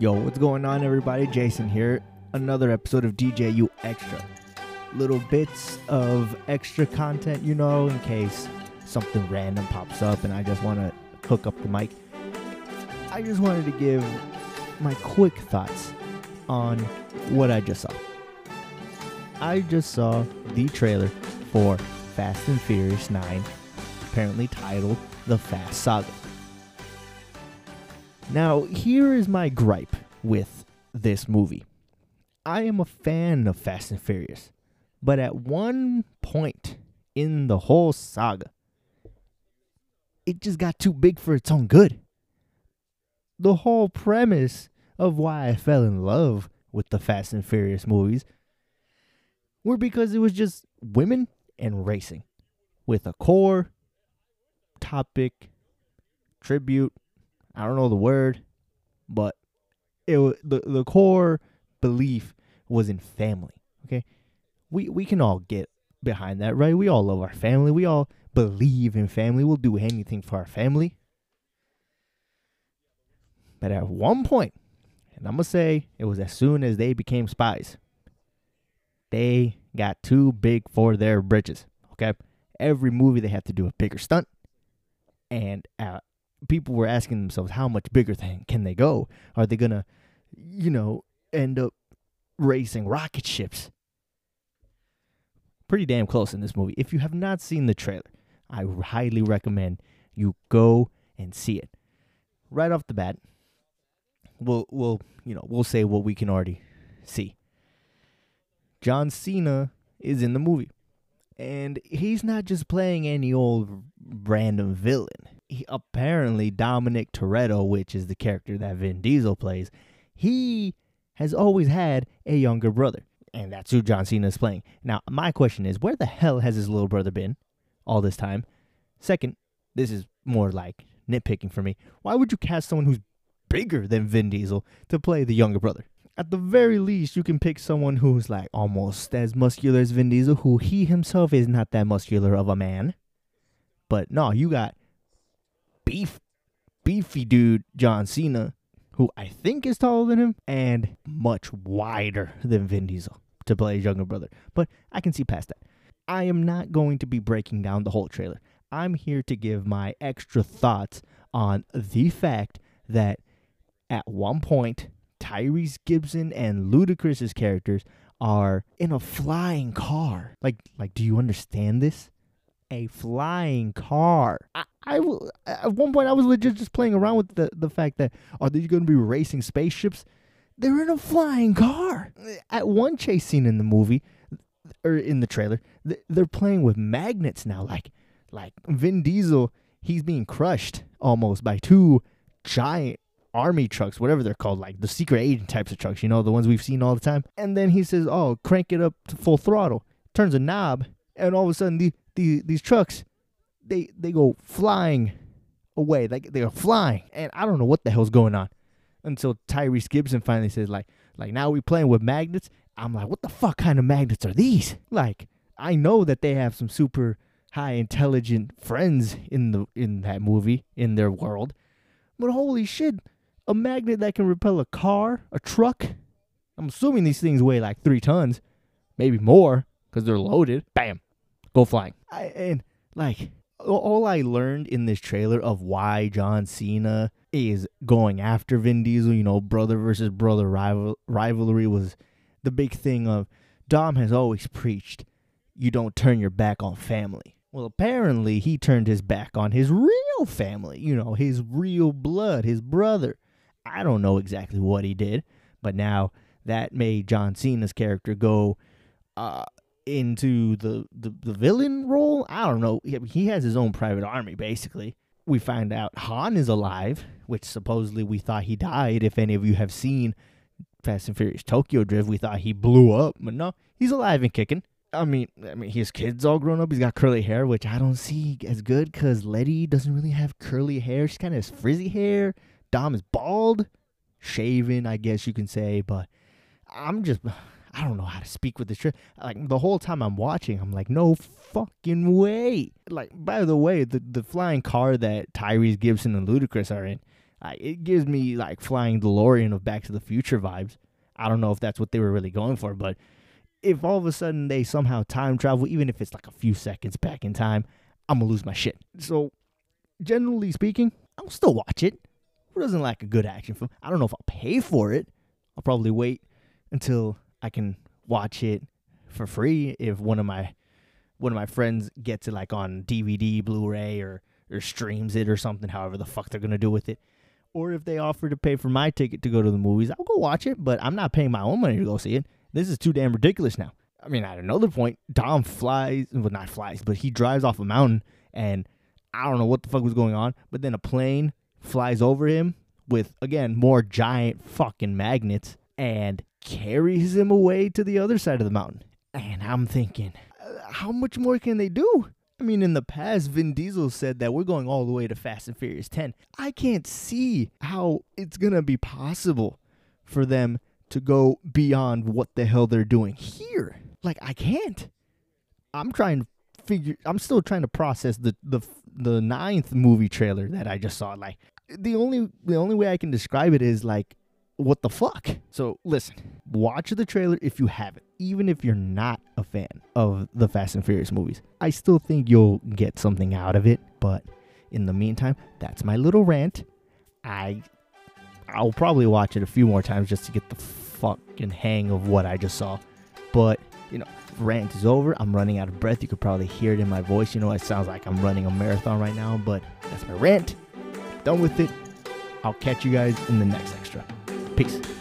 Yo, what's going on, everybody? Jason here. Another episode of DJU Extra. Little bits of extra content, you know, in case something random pops up and I just want to hook up the mic. I just wanted to give my quick thoughts on what I just saw. I just saw the trailer for Fast and Furious 9, apparently titled The Fast Saga. Now, here is my gripe with this movie. I am a fan of Fast and Furious, but at one point in the whole saga, it just got too big for its own good. The whole premise of why I fell in love with the Fast and Furious movies were because it was just women and racing with a core topic, tribute, I don't know the word, but it the the core belief was in family. Okay, we we can all get behind that, right? We all love our family. We all believe in family. We'll do anything for our family. But at one point, and I'm gonna say it was as soon as they became spies, they got too big for their britches. Okay, every movie they had to do a bigger stunt, and uh, people were asking themselves how much bigger thing can they go? Are they gonna, you know, end up racing rocket ships? Pretty damn close in this movie. If you have not seen the trailer, I highly recommend you go and see it. Right off the bat, we'll we'll you know we'll say what we can already see. John Cena is in the movie, and he's not just playing any old random villain he, apparently Dominic Toretto, which is the character that Vin Diesel plays, he has always had a younger brother, and that's who John Cena is playing. Now, my question is, where the hell has his little brother been all this time? Second, this is more like nitpicking for me. Why would you cast someone who's bigger than Vin Diesel to play the younger brother? At the very least, you can pick someone who's like almost as muscular as Vin Diesel, who he himself is not that muscular of a man. But no, you got beef, beefy dude John Cena, who I think is taller than him and much wider than Vin Diesel to play his younger brother. But I can see past that. I am not going to be breaking down the whole trailer. I'm here to give my extra thoughts on the fact that at one point, Tyrese Gibson and Ludacris's characters are in a flying car. Like, like, do you understand this? A flying car. I, I at one point I was legit just playing around with the the fact that are they going to be racing spaceships? They're in a flying car. At one chase scene in the movie or in the trailer, they're playing with magnets now. Like like Vin Diesel, he's being crushed almost by two giant army trucks, whatever they're called, like the secret agent types of trucks, you know, the ones we've seen all the time. And then he says, "Oh, crank it up to full throttle." Turns a knob, and all of a sudden the these these trucks, they they go flying away. Like they are flying, and I don't know what the hell's going on until Tyrese Gibson finally says like like now we playing with magnets. I'm like, what the fuck kind of magnets are these? Like I know that they have some super high intelligent friends in the in that movie in their world, but holy shit, a magnet that can repel a car, a truck. I'm assuming these things weigh like three tons, maybe more, because they're loaded. Bam, go flying. I, and like all I learned in this trailer of why John Cena is going after Vin Diesel, you know, brother versus brother rival rivalry was the big thing of Dom has always preached you don't turn your back on family. Well, apparently he turned his back on his real family, you know, his real blood, his brother. I don't know exactly what he did, but now that made John Cena's character go uh, into the, the, the villain role. I don't know. He, has his own private army, basically. We find out Han is alive, which supposedly we thought he died. If any of you have seen Fast and Furious Tokyo Drift, we thought he blew up, but no, he's alive and kicking. I mean, I mean, his kid's all grown up. He's got curly hair, which I don't see as good because Letty doesn't really have curly hair. She's kind of has frizzy hair. Dom is bald, shaven, I guess you can say. But I'm just, I don't know how to speak with this trip. Like the whole time I'm watching, I'm like, no fucking way. Like by the way, the the flying car that Tyrese Gibson and Ludacris are in, Uh, it gives me like flying DeLorean of Back to the Future vibes. I don't know if that's what they were really going for, but if all of a sudden they somehow time travel, even if it's like a few seconds back in time, I'm gonna lose my shit. So, generally speaking, I'll still watch it. Who doesn't like a good action film? I don't know if I'll pay for it. I'll probably wait until I can watch it for free if one of my one of my friends gets it like on DVD, Blu-ray, or or streams it or something. However the fuck they're gonna do with it. Or if they offer to pay for my ticket to go to the movies, I'll go watch it. But I'm not paying my own money to go see it. This is too damn ridiculous now. I mean, at another point, Dom flies, well, not flies, but he drives off a mountain, and I don't know what the fuck was going on, but then a plane flies over him with, again, more giant fucking magnets and carries him away to the other side of the mountain. And I'm thinking, uh, how much more can they do? I mean, in the past, Vin Diesel said that we're going all the way to Fast and Furious 10. I can't see how it's going to be possible for them to go beyond what the hell they're doing here. Like, I can't. I'm trying to figure, I'm still trying to process the, the, the ninth movie trailer that I just saw. Like, the only, the only way I can describe it is like, what the fuck? So listen, watch the trailer if you haven't, even if you're not a fan of the Fast and Furious movies. I still think you'll get something out of it, but in the meantime, that's my little rant. I I'll probably watch it a few more times just to get the fucking hang of what I just saw. But, you know, rant is over. I'm running out of breath. You could probably hear it in my voice. You know, it sounds like I'm running a marathon right now, but that's my rant. Done with it. I'll catch you guys in the next extra. Peace.